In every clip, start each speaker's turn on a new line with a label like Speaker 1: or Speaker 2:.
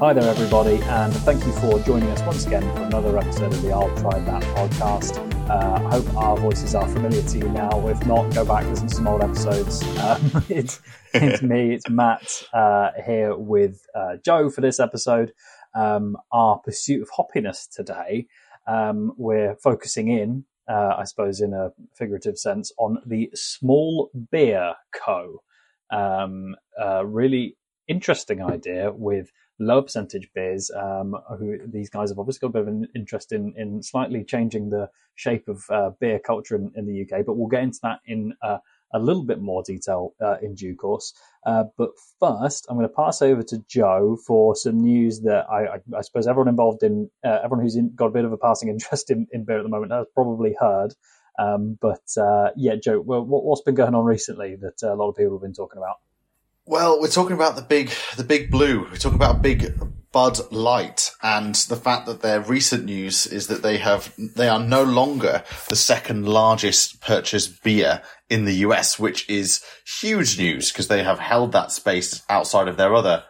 Speaker 1: Hi there, everybody, and thank you for joining us once again for another episode of the I'll Try That podcast. Uh, I hope our voices are familiar to you now. If not, go back listen to some old episodes. Um, it's, it's me, it's Matt uh, here with uh, Joe for this episode. Um, our pursuit of hoppiness today, um, we're focusing in, uh, I suppose, in a figurative sense, on the Small Beer Co. Um, really interesting idea with lower percentage beers. Um, who these guys have obviously got a bit of an interest in in slightly changing the shape of uh, beer culture in, in, the UK. But we'll get into that in uh, a little bit more detail uh, in due course. Uh, but first, I'm going to pass over to Joe for some news that I, I, I suppose everyone involved in uh, everyone who's in, got a bit of a passing interest in, in beer at the moment has probably heard. Um, but uh, yeah, Joe, well, what, has been going on recently that a lot of people have been talking about?
Speaker 2: Well, we're talking about the big, the big blue. We're talking about big Bud Light and the fact that their recent news is that they have, they are no longer the second largest purchased beer in the US, which is huge news because they have held that space outside of their other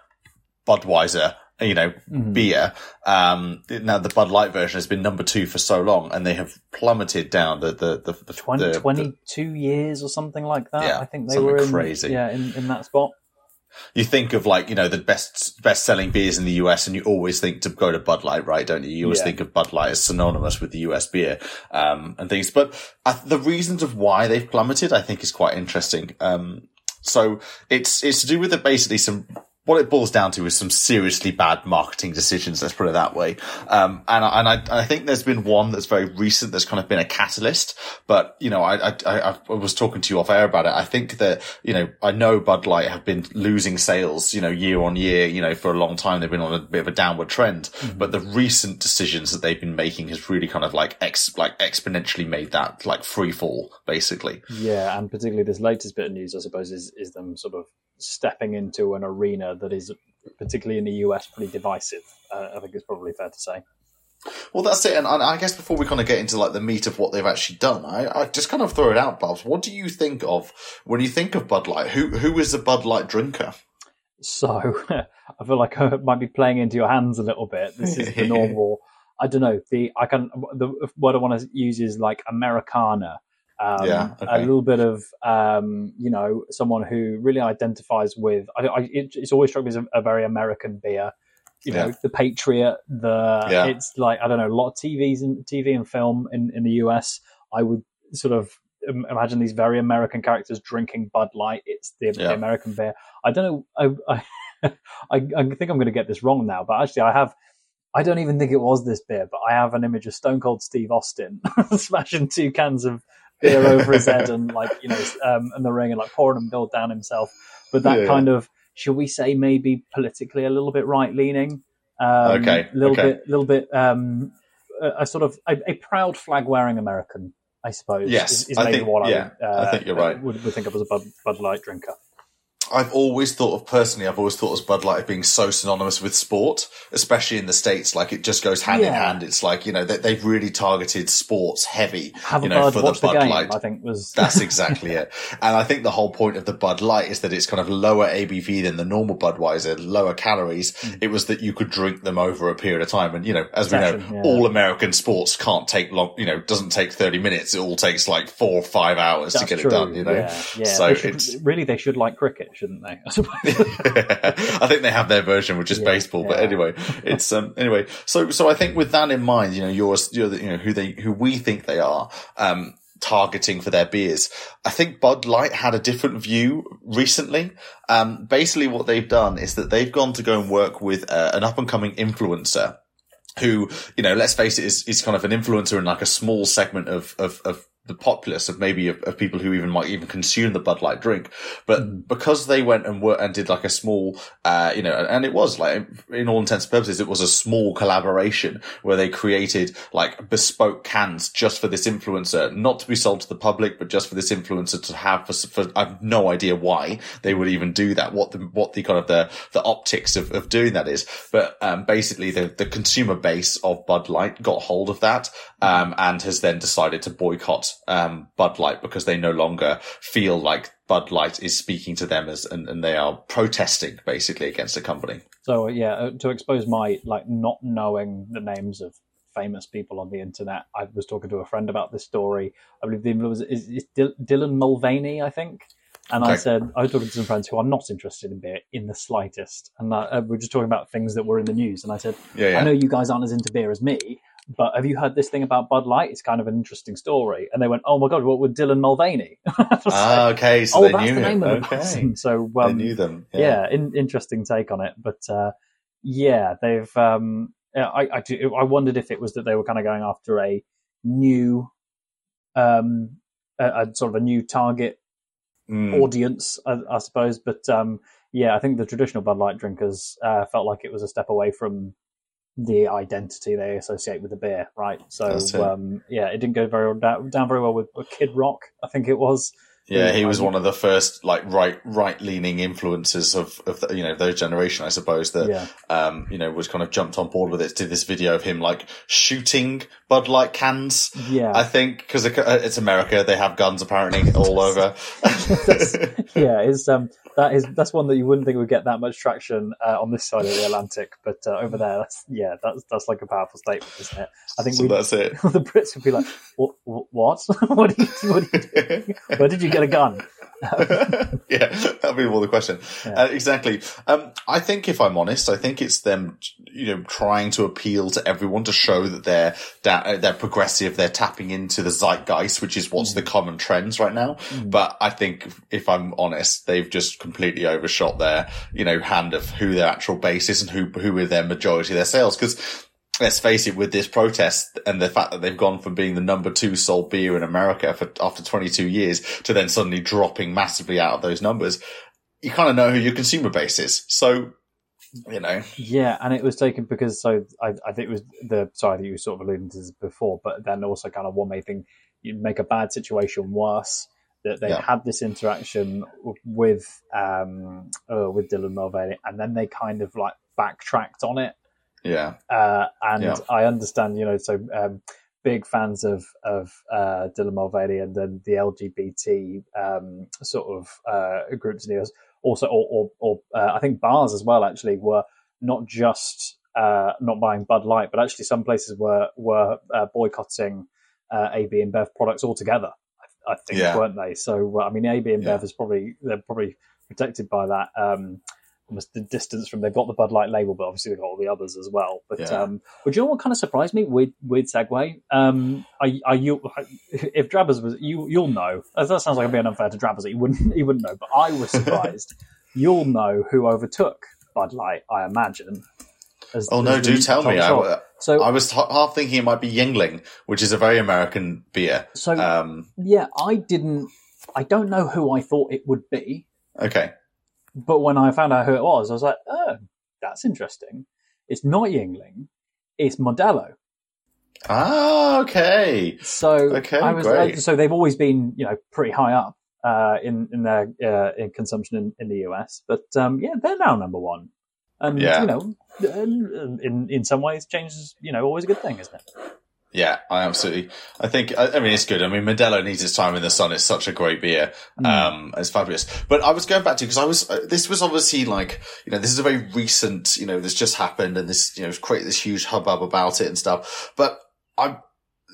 Speaker 2: Budweiser you know, mm-hmm. beer. Um, now the Bud Light version has been number two for so long, and they have plummeted down the the the, the
Speaker 1: 20,
Speaker 2: the,
Speaker 1: 22 the, years or something like that.
Speaker 2: Yeah,
Speaker 1: I think they were in,
Speaker 2: crazy.
Speaker 1: Yeah, in, in that spot
Speaker 2: you think of like you know the best best selling beers in the US, and you always think to go to Bud Light, right? Don't you? You always yeah. think of Bud Light as synonymous with the US beer um, and things. But uh, the reasons of why they've plummeted, I think, is quite interesting. Um, so it's it's to do with basically some what it boils down to is some seriously bad marketing decisions. Let's put it that way. Um, and, and I, I, think there's been one that's very recent that's kind of been a catalyst. But, you know, I, I, I was talking to you off air about it. I think that, you know, I know Bud Light have been losing sales, you know, year on year, you know, for a long time. They've been on a bit of a downward trend, mm-hmm. but the recent decisions that they've been making has really kind of like ex, like exponentially made that like free fall, basically.
Speaker 1: Yeah. And particularly this latest bit of news, I suppose, is, is them sort of stepping into an arena that is, particularly in the US, pretty divisive. Uh, I think it's probably fair to say.
Speaker 2: Well, that's it. And I guess before we kind of get into like the meat of what they've actually done, I, I just kind of throw it out, Bubs. What do you think of when you think of Bud Light? Who who is a Bud Light drinker?
Speaker 1: So I feel like I might be playing into your hands a little bit. This is the normal. I don't know. The I can the word I want to use is like Americana um, yeah, okay. a little bit of um, you know someone who really identifies with. I, I, it, it's always struck me as a, a very American beer. You know, yeah. the Patriot. The yeah. it's like I don't know a lot of TVs and TV and film in in the US. I would sort of imagine these very American characters drinking Bud Light. It's the, the American beer. I don't know. I I, I think I'm going to get this wrong now, but actually I have. I don't even think it was this beer, but I have an image of Stone Cold Steve Austin smashing two cans of beer over his head and like you know um, in the ring and like pouring them build down himself. But that yeah, kind yeah. of shall we say maybe politically a little bit right leaning.
Speaker 2: Um, okay.
Speaker 1: A little
Speaker 2: okay.
Speaker 1: bit, little bit, um, a, a, sort of a, a proud flag wearing American, I suppose.
Speaker 2: Yes,
Speaker 1: is, is maybe
Speaker 2: think,
Speaker 1: what
Speaker 2: yeah,
Speaker 1: I, uh,
Speaker 2: I think you're right.
Speaker 1: Would, would think of as a Bud, Bud Light drinker.
Speaker 2: I've always thought of personally, I've always thought of Bud Light being so synonymous with sport, especially in the States. Like it just goes hand yeah. in hand. It's like, you know, they, have really targeted sports heavy,
Speaker 1: Have
Speaker 2: you know,
Speaker 1: for the Bud the game, Light. I think was.
Speaker 2: That's exactly it. And I think the whole point of the Bud Light is that it's kind of lower ABV than the normal Budweiser, lower calories. Mm. It was that you could drink them over a period of time. And, you know, as Session, we know, yeah. all American sports can't take long, you know, doesn't take 30 minutes. It all takes like four or five hours
Speaker 1: That's
Speaker 2: to get
Speaker 1: true.
Speaker 2: it done, you know?
Speaker 1: Yeah. So it's really, they should like cricket, shouldn't they? I suppose.
Speaker 2: I think they have their version, which is yeah, baseball. But anyway, it's um anyway. So so I think with that in mind, you know, you're, you're the, you know who they who we think they are. Um, targeting for their beers. I think Bud Light had a different view recently. Um, basically what they've done is that they've gone to go and work with uh, an up and coming influencer who, you know, let's face it, is, is kind of an influencer in like a small segment of, of, of the populace of maybe of, of, people who even might even consume the Bud Light drink. But mm. because they went and were and did like a small, uh, you know, and it was like, in all intents and purposes, it was a small collaboration where they created like bespoke cans just for this influencer, not to be sold to the public, but just for this influencer to have for, for I have no idea why they would even do that, what the, what the kind of the, the optics of, of doing that is. But, um, basically the, the consumer base of Bud Light got hold of that, um, and has then decided to boycott um, Bud Light because they no longer feel like Bud Light is speaking to them as, and, and they are protesting basically against the company.
Speaker 1: So yeah, uh, to expose my like not knowing the names of famous people on the internet, I was talking to a friend about this story. I believe the was is, is Dylan Mulvaney, I think. And okay. I said, I was talking to some friends who are not interested in beer in the slightest. And uh, we are just talking about things that were in the news. And I said, yeah, yeah. I know you guys aren't as into beer as me, but have you heard this thing about Bud Light? It's kind of an interesting story. And they went, oh my God, what with Dylan Mulvaney?
Speaker 2: ah, okay. So oh, they knew the him. okay.
Speaker 1: So
Speaker 2: um, they knew them.
Speaker 1: Yeah, yeah in, interesting take on it. But uh, yeah, they've, um, I, I, I wondered if it was that they were kind of going after a new, um, a, a sort of a new target mm. audience, I, I, suppose. But um, yeah, I think the traditional Bud Light drinkers uh, felt like it was a step away from the identity they associate with the beer, right? So um, yeah, it didn't go very down, down very well with, with Kid Rock. I think it was.
Speaker 2: Yeah, he was one of the first like right right leaning influences of of the, you know their generation, I suppose. That yeah. um you know was kind of jumped on board with it. Did this video of him like shooting Bud Light cans.
Speaker 1: Yeah,
Speaker 2: I think because it's America, they have guns apparently all over.
Speaker 1: yeah, it's um that is that's one that you wouldn't think would get that much traction uh, on this side of the Atlantic, but uh, over there, that's yeah, that's that's like a powerful statement, isn't it?
Speaker 2: I think so that's it.
Speaker 1: the Brits would be like, "What? What? what are you? What are you doing? Where did you get a gun?"
Speaker 2: yeah, that'll be more the question. Yeah. Uh, exactly. Um, I think, if I'm honest, I think it's them, you know, trying to appeal to everyone to show that they're uh, they're progressive, they're tapping into the zeitgeist, which is what's mm. the common trends right now. Mm. But I think, if I'm honest, they've just completely overshot their, you know, hand of who their actual base is and who who are their majority of their sales because let's face it, with this protest and the fact that they've gone from being the number two sold beer in America for after 22 years to then suddenly dropping massively out of those numbers, you kind of know who your consumer base is. So, you know.
Speaker 1: Yeah, and it was taken because so I, I think it was the sorry that you were sort of alluding to this before, but then also kind of one may think you make a bad situation worse. That they yeah. had this interaction with um uh, with Dylan Mulvaney, and then they kind of like backtracked on it
Speaker 2: yeah.
Speaker 1: Uh, and yeah. I understand, you know, so um, big fans of of uh, Dylan Mulvaney and then the LGBT um, sort of uh, groups in the US. Also, or, or, or uh, I think bars as well actually were not just uh, not buying Bud Light, but actually some places were were uh, boycotting AB InBev products altogether. I, I think, yeah. weren't they? So, I mean, AB and yeah. Bev is probably they're probably protected by that. Um, almost the distance from they've got the Bud Light label, but obviously they've got all the others as well. But yeah. um, would you know what kind of surprised me? Weird, weird segue. Um, are, are, you if Drabbers was you? You'll know. That sounds like I'm being unfair to Drabbers. He wouldn't. He wouldn't know. But I was surprised. you'll know who overtook Bud Light. I imagine.
Speaker 2: As, oh no! Do tell me. I, so I was half thinking it might be Yuengling, which is a very American beer.
Speaker 1: So um, yeah, I didn't. I don't know who I thought it would be.
Speaker 2: Okay.
Speaker 1: But when I found out who it was, I was like, oh, that's interesting. It's not Yuengling, it's Modelo.
Speaker 2: Ah, okay.
Speaker 1: So okay, I was great. so they've always been, you know, pretty high up uh, in in their uh, in consumption in, in the US, but um, yeah, they're now number one. And yeah. you know, in in some ways, change is you know always a good thing, isn't it?
Speaker 2: Yeah, I absolutely. I think. I, I, mean, it's good. I mean, Modelo needs its time in the sun. It's such a great beer. Mm. Um, it's fabulous. But I was going back to because I was. Uh, this was obviously like you know this is a very recent. You know, this just happened, and this you know created this huge hubbub about it and stuff. But I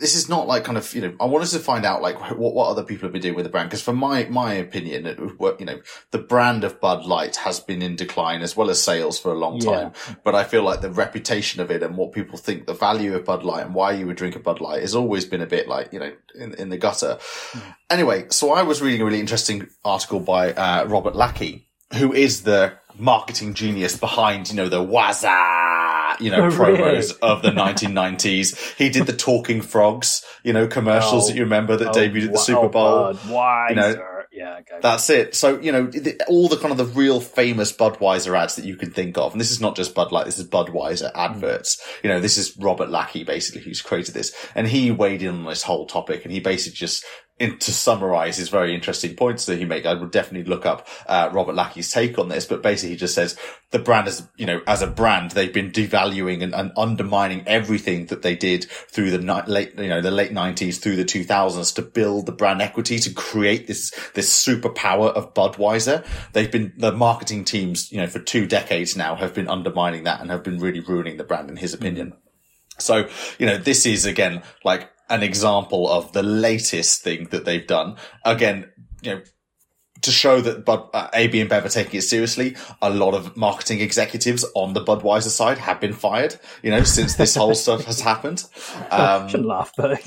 Speaker 2: this is not like kind of you know I wanted to find out like what what other people have been doing with the brand because for my my opinion it, you know the brand of Bud Light has been in decline as well as sales for a long time yeah. but I feel like the reputation of it and what people think the value of Bud Light and why you would drink a Bud Light has always been a bit like you know in, in the gutter mm. anyway so I was reading a really interesting article by uh, Robert Lachky who is the marketing genius behind you know the Whassup you know, oh, promos really? of the 1990s. he did the talking frogs, you know, commercials oh, that you remember that oh, debuted at the Super Bowl.
Speaker 1: Why,
Speaker 2: you know,
Speaker 1: yeah, okay.
Speaker 2: That's it. So, you know, the, all the kind of the real famous Budweiser ads that you can think of. And this is not just Bud Light, this is Budweiser adverts. Mm. You know, this is Robert Lachky basically who's created this. And he weighed in on this whole topic and he basically just in, to summarize his very interesting points that he made, I would definitely look up uh, Robert Lachky's take on this. But basically, he just says the brand is, you know, as a brand, they've been devaluing and, and undermining everything that they did through the ni- late, you know, the late nineties through the two thousands to build the brand equity to create this this superpower of Budweiser. They've been the marketing teams, you know, for two decades now have been undermining that and have been really ruining the brand, in his opinion. So, you know, this is again like an example of the latest thing that they've done. Again, you know, to show that Bud, uh, AB InBev are taking it seriously, a lot of marketing executives on the Budweiser side have been fired, you know, since this whole stuff has happened.
Speaker 1: Um, I shouldn't laugh, but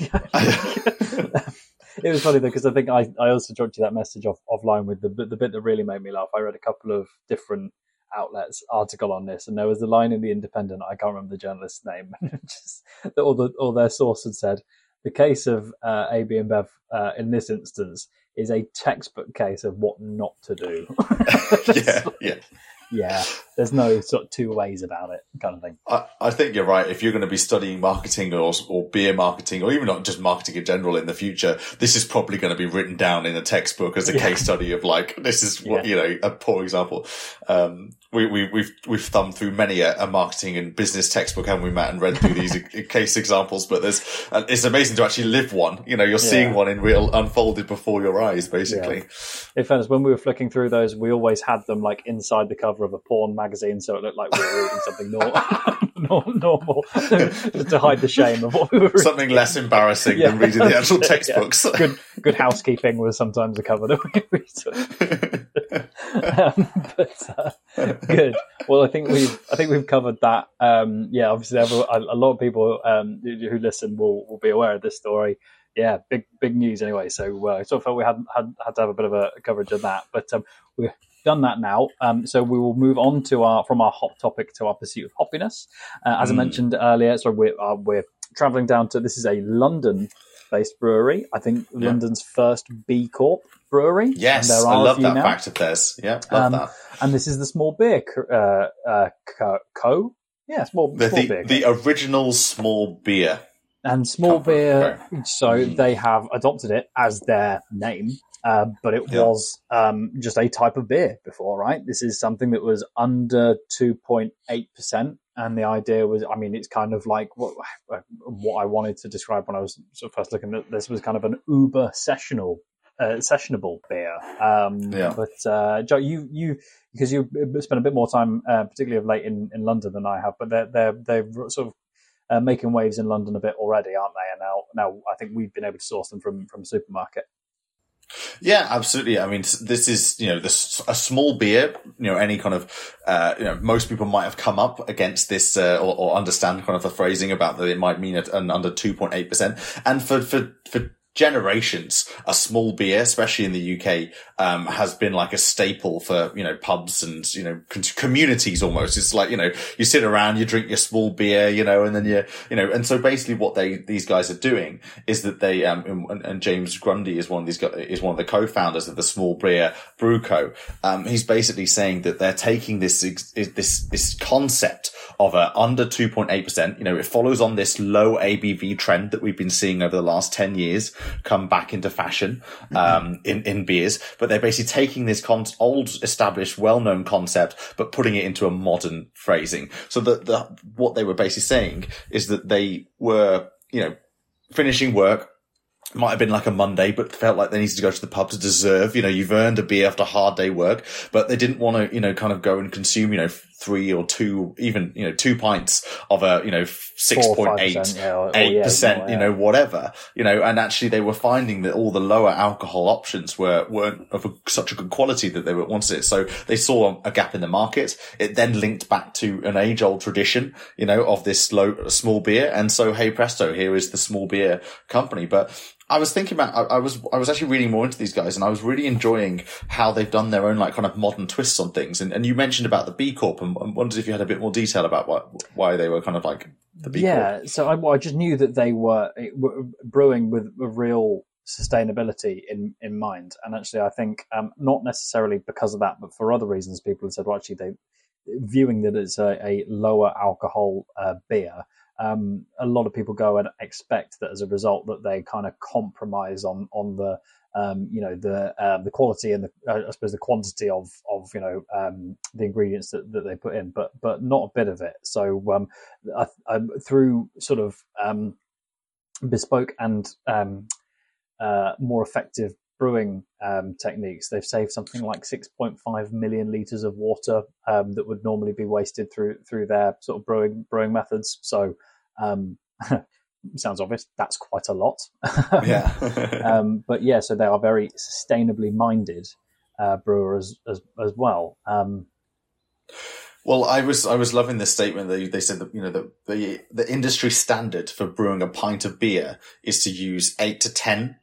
Speaker 1: it was funny though, because I think I, I also dropped you that message off, offline with the, the bit that really made me laugh. I read a couple of different outlets article on this, and there was a line in the Independent. I can't remember the journalist's name. just that all the all their source had said the case of uh, AB InBev uh, in this instance is a textbook case of what not to do.
Speaker 2: yeah, yeah
Speaker 1: yeah, there's no sort of two ways about it, kind of thing.
Speaker 2: I, I think you're right. If you're going to be studying marketing or, or beer marketing, or even not just marketing in general in the future, this is probably going to be written down in a textbook as a yeah. case study of like this is what yeah. you know a poor example. Um, we, we, we've we've thumbed through many a, a, marketing and business textbook, haven't we, Matt, and read through these case examples. But there's it's amazing to actually live one. You know, you're seeing one in real unfolded before your eyes, basically. Yeah.
Speaker 1: In fairness, when we were flicking through those, we always had them like inside the cover of a porn magazine, so it looked like we were reading something normal, normal, just to hide the shame of what we were reading.
Speaker 2: Something less embarrassing yeah. than reading the actual textbooks.
Speaker 1: Good, good housekeeping was sometimes a cover that we read. um, but. Uh, Good. Well, I think we've I think we've covered that. Um, yeah, obviously, a, a lot of people um, who listen will, will be aware of this story. Yeah, big big news anyway. So uh, I sort of felt we had, had had to have a bit of a coverage of that, but um, we've done that now. Um, so we will move on to our from our hot topic to our pursuit of hoppiness. Uh, as mm. I mentioned earlier, so we're uh, we're traveling down to this is a London based brewery. I think yeah. London's first B Corp brewery.
Speaker 2: Yes, I love that now. fact of theirs. Yeah, love um, that.
Speaker 1: And this is the small beer uh, uh, co. Yeah, small,
Speaker 2: the,
Speaker 1: small
Speaker 2: the,
Speaker 1: beer.
Speaker 2: The original small beer.
Speaker 1: And small beer, so mm. they have adopted it as their name, uh, but it yeah. was um, just a type of beer before, right? This is something that was under 2.8%. And the idea was, I mean, it's kind of like what, what I wanted to describe when I was sort of first looking at this was kind of an uber sessional uh, sessionable beer. Um, yeah. But uh, Joe, you you because you spent a bit more time, uh, particularly of late in, in London than I have, but they're they're they're sort of uh, making waves in London a bit already, aren't they? And now now I think we've been able to source them from from supermarket.
Speaker 2: Yeah, absolutely. I mean, this is, you know, this, a small beer, you know, any kind of, uh, you know, most people might have come up against this, uh, or, or, understand kind of the phrasing about that it might mean an under 2.8%. And for, for, for generations, a small beer, especially in the UK, um, has been like a staple for, you know, pubs and, you know, communities almost. It's like, you know, you sit around, you drink your small beer, you know, and then you, you know, and so basically what they, these guys are doing is that they, um, and, and James Grundy is one of these is one of the co-founders of the small beer brew co. Um, he's basically saying that they're taking this, this, this concept of a under 2.8%. You know, it follows on this low ABV trend that we've been seeing over the last 10 years come back into fashion, um, in, in beers, but they're basically taking this con- old established, well-known concept, but putting it into a modern phrasing. So that the, what they were basically saying is that they were, you know, finishing work, might have been like a Monday, but felt like they needed to go to the pub to deserve, you know, you've earned a beer after a hard day work, but they didn't want to, you know, kind of go and consume, you know, three or two, even, you know, two pints of a, you know, 6.8, 8%, you know, whatever, you know, and actually they were finding that all the lower alcohol options were, weren't of a, such a good quality that they wanted it. So they saw a gap in the market. It then linked back to an age old tradition, you know, of this low, small beer. And so, hey presto, here is the small beer company. But I was thinking about, I, I, was, I was actually reading more into these guys and I was really enjoying how they've done their own like kind of modern twists on things. And, and you mentioned about the B Corp and, and wondered if you had a bit more detail about why, why they were kind of like the B
Speaker 1: Corp. yeah, so I, I, just knew that they were, were brewing with a real sustainability in, in mind. And actually, I think, um, not necessarily because of that, but for other reasons, people have said, well, actually, they, viewing that it's a, a lower alcohol uh, beer, um, a lot of people go and expect that as a result that they kind of compromise on on the um, you know the uh, the quality and the uh, I suppose the quantity of of you know um, the ingredients that, that they put in, but but not a bit of it. So um, I, I, through sort of um, bespoke and um, uh, more effective brewing um, techniques, they've saved something like 6.5 million liters of water that would normally be wasted through through their sort of brewing brewing methods. So sounds obvious. That's quite a lot.
Speaker 2: yeah.
Speaker 1: um, but yeah, so they are very sustainably minded uh, brewers as as well. Um,
Speaker 2: well, I was I was loving this statement. They they said that you know the, the the industry standard for brewing a pint of beer is to use eight to ten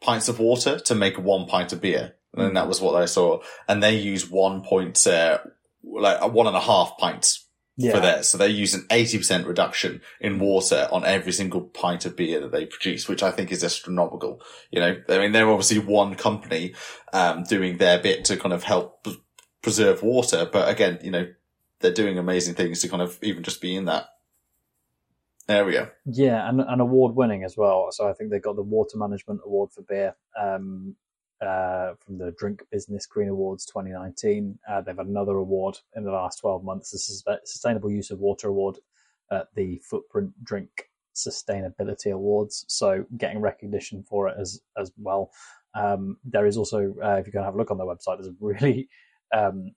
Speaker 2: pints of water to make one pint of beer, and that was what I saw. And they use one point, uh, like one and a half pints yeah. for theirs. So they use an 80% reduction in water on every single pint of beer that they produce, which I think is astronomical. You know, I mean, they're obviously one company, um, doing their bit to kind of help preserve water. But again, you know, they're doing amazing things to kind of even just be in that area.
Speaker 1: Yeah, and, and award winning as well. So I think they got the Water Management Award for beer. Um, uh, from the Drink Business Green Awards 2019. Uh, they've had another award in the last 12 months, the Sustainable Use of Water Award at the Footprint Drink Sustainability Awards. So getting recognition for it as as well. Um, there is also, uh, if you can have a look on their website, there's a really um,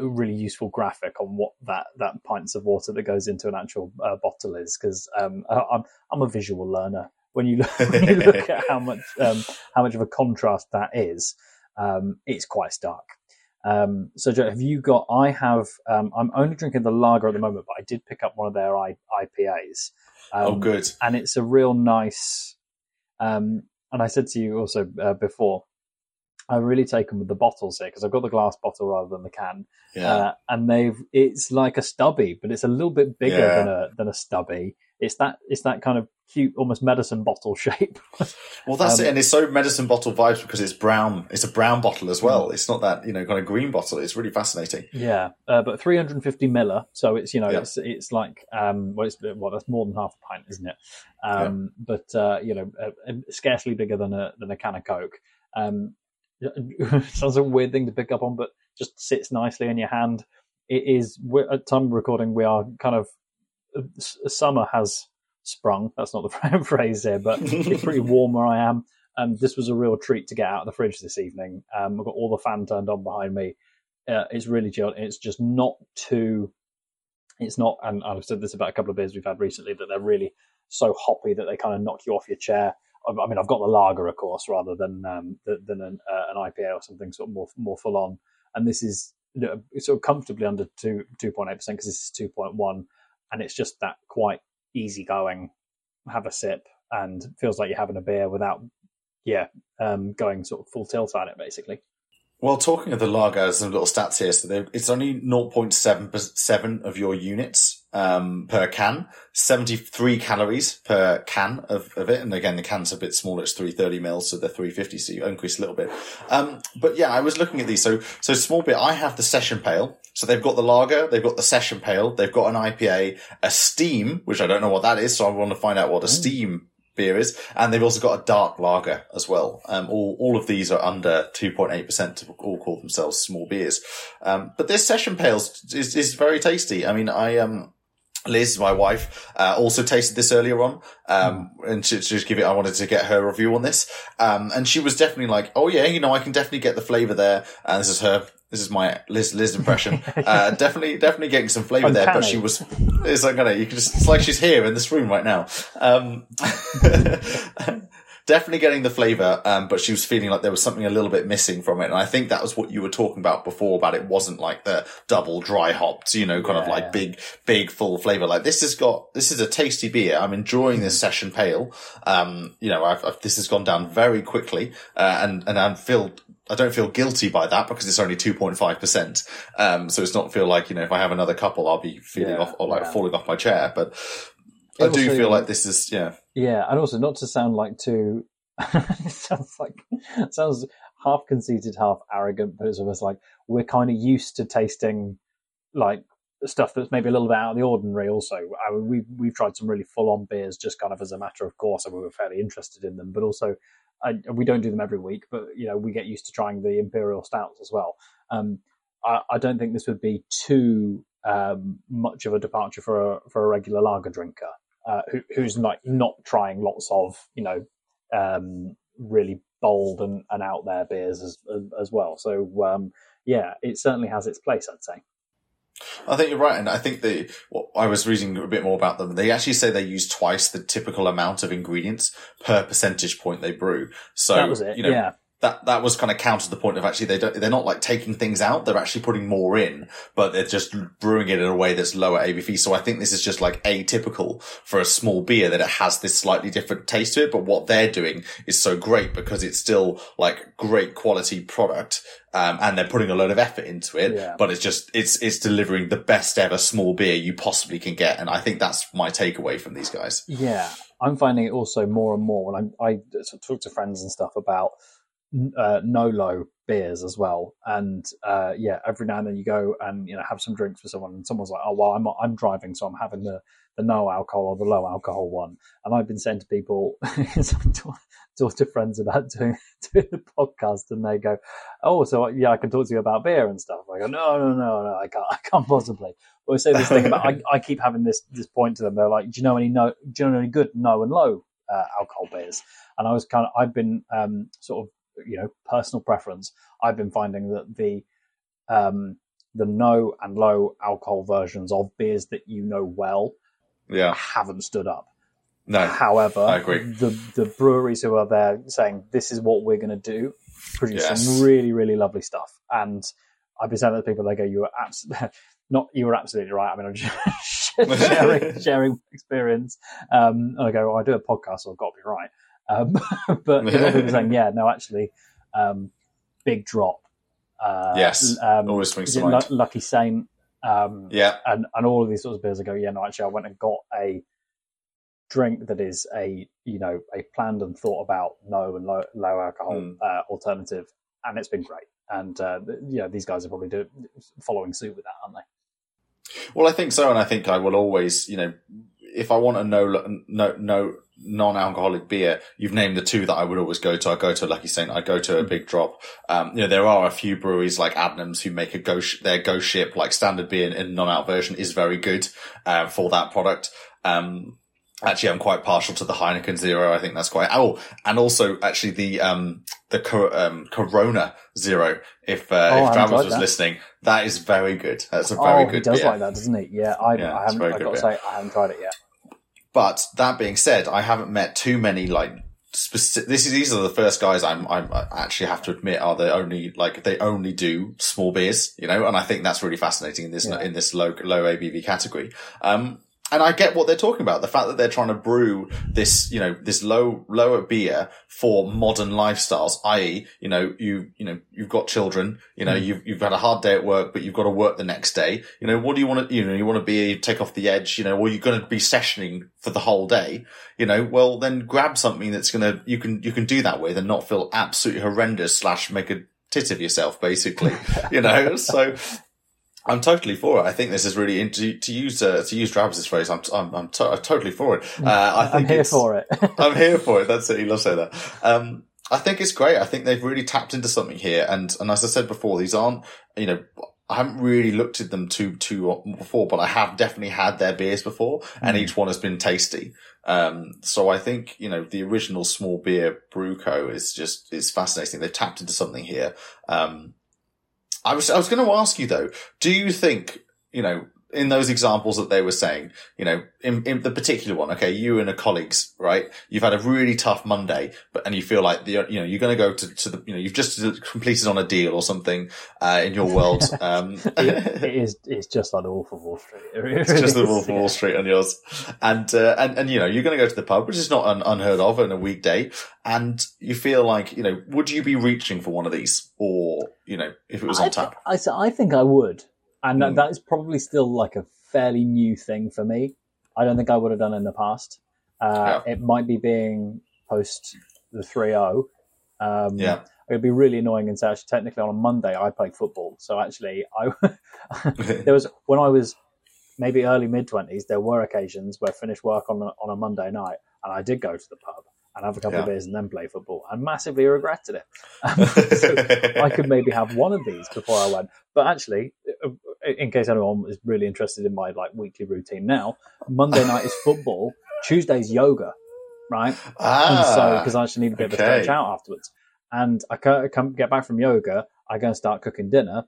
Speaker 1: really useful graphic on what that that pints of water that goes into an actual uh, bottle is because um, I'm I'm a visual learner when you look, when you look at how much um, how much of a contrast that is, um, it's quite stark. Um, so, Joe, have you got? I have. Um, I'm only drinking the lager at the moment, but I did pick up one of their I, IPAs.
Speaker 2: oh, um, good!
Speaker 1: And it's a real nice. Um, and I said to you also uh, before, I'm really take them with the bottles here because I've got the glass bottle rather than the can.
Speaker 2: Yeah. Uh,
Speaker 1: and they've it's like a stubby, but it's a little bit bigger yeah. than a than a stubby. It's that it's that kind of cute, almost medicine bottle shape.
Speaker 2: well, that's um, it, and it's so medicine bottle vibes because it's brown. It's a brown bottle as well. Mm. It's not that you know kind of green bottle. It's really fascinating.
Speaker 1: Yeah, uh, but 350 miller, so it's you know yeah. it's it's like um well it's well that's more than half a pint, isn't it? Um, yeah. but uh, you know uh, scarcely bigger than a than a can of Coke. Um, sounds a weird thing to pick up on, but just sits nicely in your hand. It is at time recording. We are kind of summer has sprung. That's not the phrase here, but it's pretty warm where I am. And this was a real treat to get out of the fridge this evening. Um, I've got all the fan turned on behind me. Uh, it's really chilled. It's just not too. It's not, and I've said this about a couple of beers we've had recently that they're really so hoppy that they kind of knock you off your chair. I mean, I've got the lager, of course, rather than um, than an, uh, an IPA or something sort of more more full on. And this is you know, sort of comfortably under two two point eight percent because this is two point one, and it's just that quite easygoing, have a sip, and feels like you're having a beer without, yeah, um, going sort of full tilt at it, basically.
Speaker 2: Well, talking of the lager, some little stats here. So it's only 0.7% of your units um, per can, 73 calories per can of, of it. And again, the can's a bit smaller. It's 330 mils, so they're 350. So you increase a little bit. Um, but yeah, I was looking at these. So, so small bit, I have the session pale. So they've got the lager, they've got the session pale, they've got an IPA, a steam, which I don't know what that is. So I want to find out what a mm. steam beer is, and they've also got a dark lager as well. Um, all all of these are under two point eight percent. All call themselves small beers, um, but this session pales is is very tasty. I mean, I um. Liz, my wife, uh, also tasted this earlier on, um, mm. and to, to, just give it, I wanted to get her review on this. Um, and she was definitely like, "Oh yeah, you know, I can definitely get the flavor there." And this is her this is my Liz Liz impression. Uh, definitely, definitely getting some flavour there. But she was, it's like, you can just, it's like she's here in this room right now. Um, definitely getting the flavour, um, but she was feeling like there was something a little bit missing from it. And I think that was what you were talking about before about it wasn't like the double dry hopped, you know, kind yeah, of like big, big full flavour. Like this has got, this is a tasty beer. I'm enjoying this session pale. Um, you know, I've, I've, this has gone down very quickly, uh, and, and I'm feel I don't feel guilty by that because it's only 2.5%. Um, so it's not feel like, you know, if I have another couple, I'll be feeling yeah, off or like yeah. falling off my chair. But I do feel like this is, yeah.
Speaker 1: Yeah. And also not to sound like too, it sounds like, it sounds half conceited, half arrogant, but it's almost like we're kind of used to tasting like stuff that's maybe a little bit out of the ordinary. Also, I mean, we we've tried some really full on beers just kind of as a matter of course, and we were fairly interested in them. But also, I, we don't do them every week, but you know, we get used to trying the imperial stouts as well. Um, I, I, don't think this would be too um, much of a departure for a for a regular lager drinker uh, who, who's like not trying lots of you know um, really bold and, and out there beers as as well. So um, yeah, it certainly has its place, I'd say.
Speaker 2: I think you're right, and I think the well, I was reading a bit more about them. They actually say they use twice the typical amount of ingredients per percentage point they brew. So
Speaker 1: that was it.
Speaker 2: You know,
Speaker 1: yeah
Speaker 2: that that was kind of counter to the point of actually they don't they're not like taking things out they're actually putting more in but they're just brewing it in a way that's lower ABV so I think this is just like atypical for a small beer that it has this slightly different taste to it but what they're doing is so great because it's still like great quality product um, and they're putting a load of effort into it yeah. but it's just it's it's delivering the best ever small beer you possibly can get and I think that's my takeaway from these guys.
Speaker 1: Yeah. I'm finding it also more and more when I I talk to friends and stuff about uh, Nolo beers as well. And uh, yeah, every now and then you go and you know have some drinks with someone, and someone's like, "Oh well, I'm I'm driving, so I'm having the the no alcohol or the low alcohol one." And I've been saying to people, talk to friends about doing doing the podcast, and they go, "Oh, so yeah, I can talk to you about beer and stuff." I go, "No, no, no, no, I can't, I can't possibly." But we say this thing about I, I keep having this this point to them. They're like, "Do you know any no? Do you know any good no and low uh, alcohol beers?" And I was kind of I've been um, sort of you know personal preference, I've been finding that the um, the no and low alcohol versions of beers that you know well,
Speaker 2: yeah,
Speaker 1: haven't stood up.
Speaker 2: No,
Speaker 1: however,
Speaker 2: I agree.
Speaker 1: The the breweries who are there saying this is what we're going to do produce yes. some really really lovely stuff, and I've been saying to people, they go, "You are absolutely not. You were absolutely right." I mean, I'm just sharing, sharing experience. Um, and I go, well, "I do a podcast, so I've got to be right." Um, but people saying, yeah, no, actually, um, big drop.
Speaker 2: Uh, yes, um, always swings to mind.
Speaker 1: Lucky Saint. Um,
Speaker 2: yeah,
Speaker 1: and and all of these sorts of beers. I go, yeah, no, actually, I went and got a drink that is a you know a planned and thought about no and low, low alcohol mm. uh, alternative, and it's been great. And uh, you know, these guys are probably do, following suit with that, aren't they?
Speaker 2: Well, I think so, and I think I will always, you know, if I want a no no no non-alcoholic beer, you've named the two that I would always go to. I go to Lucky Saint. I go to a. Big Drop. Um, you know, there are a few breweries like Adnams who make a ghost, their ghost ship, like standard beer in non-out version is very good, uh, for that product. Um, actually, I'm quite partial to the Heineken Zero. I think that's quite, oh, and also actually the, um, the, um, Corona Zero. If, uh, oh, if Travis was that. listening, that is very good. That's a very
Speaker 1: oh,
Speaker 2: good
Speaker 1: he does
Speaker 2: beer.
Speaker 1: like that, doesn't he? Yeah. I, yeah, I haven't, I got to say, I haven't tried it yet.
Speaker 2: But that being said, I haven't met too many like specific. This is these are the first guys I'm I'm I actually have to admit are the only like they only do small beers, you know, and I think that's really fascinating in this yeah. in this low low ABV category. Um, and I get what they're talking about. The fact that they're trying to brew this, you know, this low, lower beer for modern lifestyles, i.e., you know, you, you know, you've got children, you know, mm. you've, you've had a hard day at work, but you've got to work the next day. You know, what do you want to, you know, you want to be, take off the edge, you know, or you're going to be sessioning for the whole day, you know, well, then grab something that's going to, you can, you can do that with and not feel absolutely horrendous slash make a tit of yourself, basically, you know, so I'm totally for it. I think this is really to, to use uh, to use Travis's phrase. I'm I'm, I'm, to, I'm totally for it.
Speaker 1: Uh, I think I'm here for it.
Speaker 2: I'm here for it. That's it. He loves say that. Um, I think it's great. I think they've really tapped into something here. And and as I said before, these aren't you know I haven't really looked at them too too before, but I have definitely had their beers before, and mm. each one has been tasty. Um, so I think you know the original small beer brew co is just is fascinating. They've tapped into something here. Um, I was I was going to ask you though. Do you think you know in those examples that they were saying, you know, in, in the particular one, okay, you and a colleagues, right? You've had a really tough Monday, but, and you feel like the, you know, you're going to go to, to the, you know, you've just completed on a deal or something, uh, in your world. Um,
Speaker 1: it, it is, it's just like the Wolf of Wall Street.
Speaker 2: It really it's just the Wolf of Wall Street on yours. And, uh, and, and, you know, you're going to go to the pub, which is not un, unheard of on a weekday. And you feel like, you know, would you be reaching for one of these or, you know, if it was on I tap?
Speaker 1: I, I think I would and mm. that is probably still like a fairly new thing for me. I don't think I would have done in the past. Uh, yeah. It might be being post the 3-0. Um,
Speaker 2: yeah.
Speaker 1: It'd be really annoying and say actually technically on a Monday I played football. So actually I there was when I was maybe early mid twenties, there were occasions where I finished work on a, on a Monday night and I did go to the pub and have a couple
Speaker 2: Yeah.
Speaker 1: of beers and then play football. I massively regretted it. Um, so I could maybe have one of these before I went. But actually, uh, in case anyone is really interested in my like weekly routine now, Monday night is football, Tuesday's yoga, right? and so
Speaker 2: ah,
Speaker 1: because I actually need a bit of a stretch out afterwards. And I come get back from yoga, I go and start cooking dinner,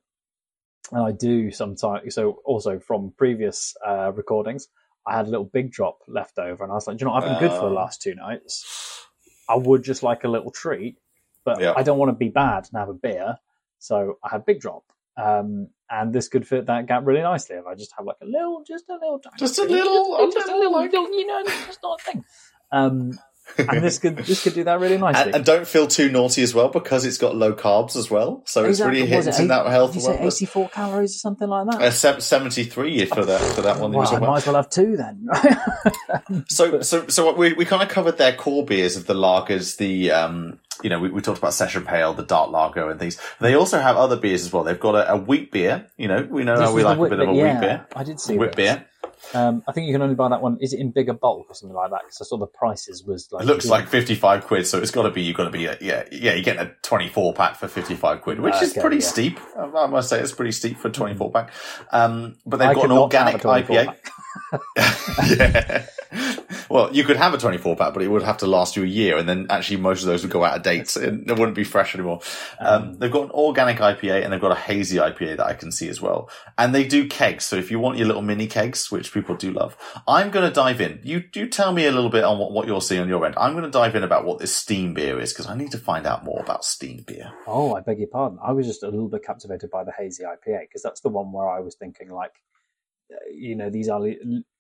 Speaker 1: and I do sometimes. So also from previous uh, recordings, I had a little big drop left over, and I was like, "Do you know, what? I've been good for the
Speaker 2: Oh.
Speaker 1: last two nights. I would just like a little treat, but
Speaker 2: Yeah.
Speaker 1: I don't want to be bad and have a beer, so I had big drop." Um, and this could fit that gap really nicely if I just have like a little, just a little,
Speaker 2: Just a little- a
Speaker 1: just, a
Speaker 2: little,
Speaker 1: little,
Speaker 2: like-
Speaker 1: little, you know, just not a thing. Um, and this could this could do that really nicely.
Speaker 2: And, and don't feel too naughty as well because it's got low carbs as well. So it's really
Speaker 1: Exactly.
Speaker 2: Hitting
Speaker 1: it
Speaker 2: that health
Speaker 1: you say 84 calories or something like that?
Speaker 2: Uh, 73 for that for that one. that you were
Speaker 1: well, I might as well have two then.
Speaker 2: So, so, so what we we kind of covered their core beers of the lagers, the um, you know, we, we talked about session pale, the dark lager, and things. They also have other beers as well. They've got a, a wheat beer. You know, we know
Speaker 1: This
Speaker 2: how we like a bit of a
Speaker 1: yeah,
Speaker 2: wheat beer.
Speaker 1: I did see
Speaker 2: Wheat
Speaker 1: this.
Speaker 2: beer.
Speaker 1: Um, I think you can only buy that one. Is it in bigger bulk or something like that? Because I saw the prices was like
Speaker 2: It looks like fifty five quid, so it's got to be you've got to be uh, yeah yeah you're getting a twenty four pack for fifty five quid, which is
Speaker 1: Okay,
Speaker 2: pretty
Speaker 1: yeah.
Speaker 2: steep. I must say it's pretty steep for a twenty four pack. Um, but they've
Speaker 1: I
Speaker 2: got an
Speaker 1: a
Speaker 2: organic
Speaker 1: 24
Speaker 2: IPA. yeah. Well, you could have a 24 pack, but it would have to last you a year, and then actually most of those would go out of date, and it wouldn't be fresh anymore. Um, they've got an organic IPA and they've got a hazy IPA that I can see as well. And they do kegs, so if you want your little mini kegs, which people do love, I'm going to dive in. You do tell me a little bit on what, what you're seeing on your end. I'm going to dive in about what this steam beer is, because I need to find out more about steam beer.
Speaker 1: Oh, I beg your pardon. I was just a little bit captivated by the hazy IPA because that's the one where I was thinking like, you know, these are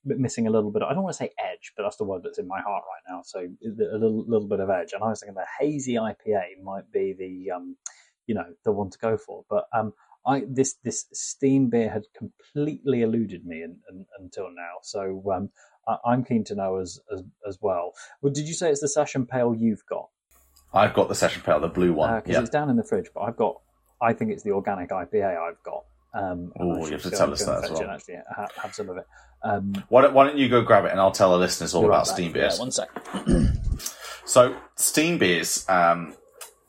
Speaker 1: missing a little bit. I don't want to say edge, but that's the word that's in my heart right now. So a little, little bit of edge. And I was thinking the hazy IPA might be the, um, you know, the one to go for. But um, I this this steam beer had completely eluded me in, in, until now. So um, I, I'm keen to know as as, as well. Well, did you say it's the session pale you've got?
Speaker 2: I've got the Session Pale, the blue one.
Speaker 1: because
Speaker 2: yeah.
Speaker 1: it's down in the fridge. But I've got, I think it's the organic IPA I've got. Um, I
Speaker 2: you have to tell us that as well.
Speaker 1: Actually, ha- have some of it. Um,
Speaker 2: Why don't, why don't you go grab it and I'll tell the listeners all about
Speaker 1: back.
Speaker 2: steam
Speaker 1: Yeah,
Speaker 2: beers.
Speaker 1: one sec.
Speaker 2: So steam beers, um,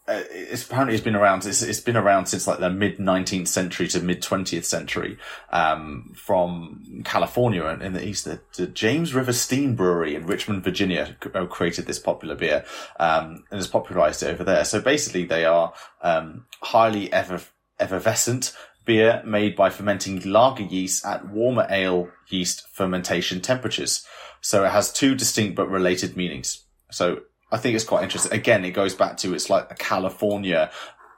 Speaker 2: uh, it's apparently it's been around. It's, it's been around since like the mid nineteenth century to mid twentieth century. Um, from California and in the east, the, the James River Steam Brewery in Richmond, Virginia, uh, created this popular beer um, and has popularized it over there. So basically, they are um, highly effer- effervescent beer made by fermenting lager yeast at warmer ale yeast fermentation temperatures. So it has two distinct but related meanings. So I think it's quite interesting. Again, it goes back to it's like a California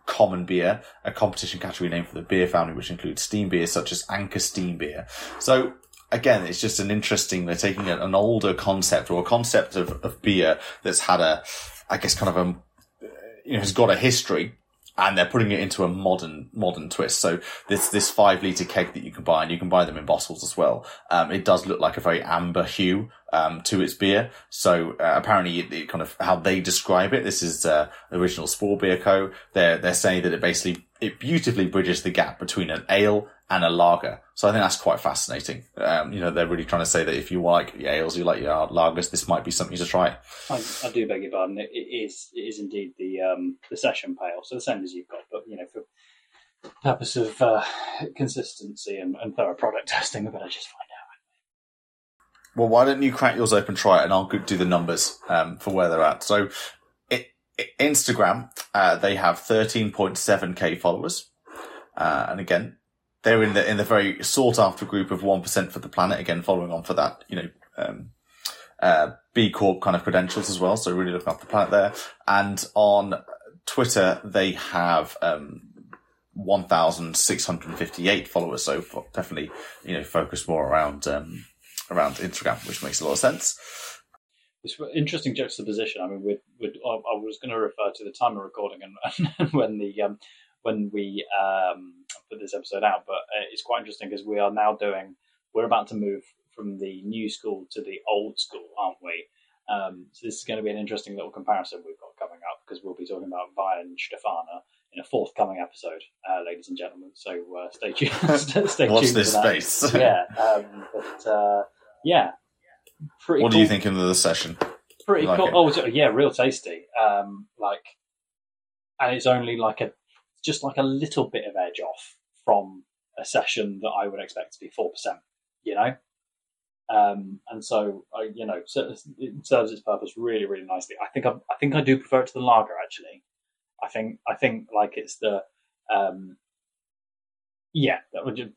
Speaker 2: common beer, a competition category name for the beer family, which includes steam beers such as Anchor Steam Beer. So again, it's just an interesting, they're taking an, older concept or a concept of, of beer that's had a, I guess kind of a, you know, has got a history and they're putting it into a modern modern twist. So this this five liter keg that you can buy, and you can buy them in bottles as well. Um, it does look like a very amber hue um, to its beer. So uh, apparently, it, it kind of how they describe it. This is uh, original Spore Beer Co. They're they're saying that it basically it beautifully bridges the gap between an ale and a lager. So I think that's quite fascinating. Um, you know, they're really trying to say that if you like ales, you like your lagers, this might be something to try.
Speaker 1: I, I do beg your pardon. It, it is it is indeed the um, the session pale, so the same as you've got, but you know for purpose of uh, consistency and, and thorough product testing, we better just find out.
Speaker 2: Well, why don't you crack yours open, try it, and I'll do the numbers um, for where they're at. So, it, it, Instagram, uh, they have 13.7k followers, uh, and again, they're in the in the very sought after group of one percent for the planet. Again, following on for that, you know, um, uh, B Corp kind of credentials as well. So really looking after the planet there. And on Twitter, they have um, 1,658 followers. So definitely, you know, focused more around um, around Instagram, which makes a lot of sense.
Speaker 1: It's an interesting juxtaposition. I mean, we'd, we'd, I I was going to refer to the time of recording and, and when the um, when we um, put this episode out, but uh, it's quite interesting because we are now doing. We're about to move from the new school to the old school, aren't we? Um, so this is going to be an interesting little comparison we've got coming up because we'll be talking about Weihenstephaner in a forthcoming episode, uh, ladies and gentlemen. So uh, stay tuned. stay
Speaker 2: Watch
Speaker 1: tuned
Speaker 2: this space.
Speaker 1: yeah, um, but uh, yeah, pretty.
Speaker 2: what
Speaker 1: cool.
Speaker 2: do you think of the session?
Speaker 1: Pretty
Speaker 2: like
Speaker 1: cool.
Speaker 2: it?
Speaker 1: Oh, yeah, real tasty. Um, like, and it's only like a just like a little bit of edge off from a session that I would expect to be four percent. You know, um, and so I, you know, so it serves its purpose really, really nicely. I think I, I think I do prefer it to the lager. Actually, I think I think like it's the um, yeah, that would just,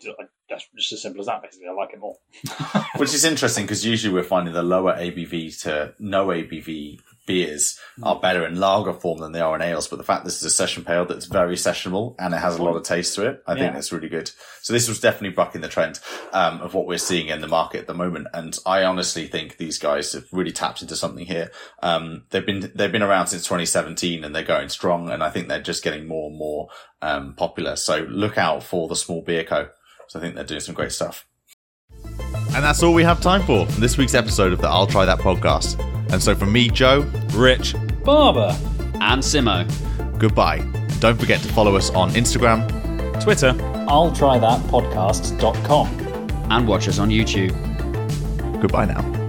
Speaker 1: that's just as simple as that. Basically, I like it more.
Speaker 2: Which is interesting because usually we're finding the lower ABV to no ABV beers are better in lager form than they are in ales. But the fact this is a session pale that's very sessionable and it has a lot of taste to it, I think
Speaker 1: Yeah.
Speaker 2: that's really good. So this was definitely bucking the trend um, of what we're seeing in the market at the moment. And I honestly think these guys have really tapped into something here. Um, they've been they've been around since 2017 and they're going strong. And I think they're just getting more and more um, popular. So look out for the small beer co. So I think they're doing some great stuff. And that's all we have time for from this week's episode of the I'll Try That podcast. And so from me, Joe,
Speaker 3: Rich.
Speaker 1: Barber.
Speaker 3: And Simo.
Speaker 2: goodbye. Don't forget to follow us on Instagram.
Speaker 3: Twitter.
Speaker 1: I'll try that podcast.com.
Speaker 3: And watch us on YouTube.
Speaker 2: Goodbye now.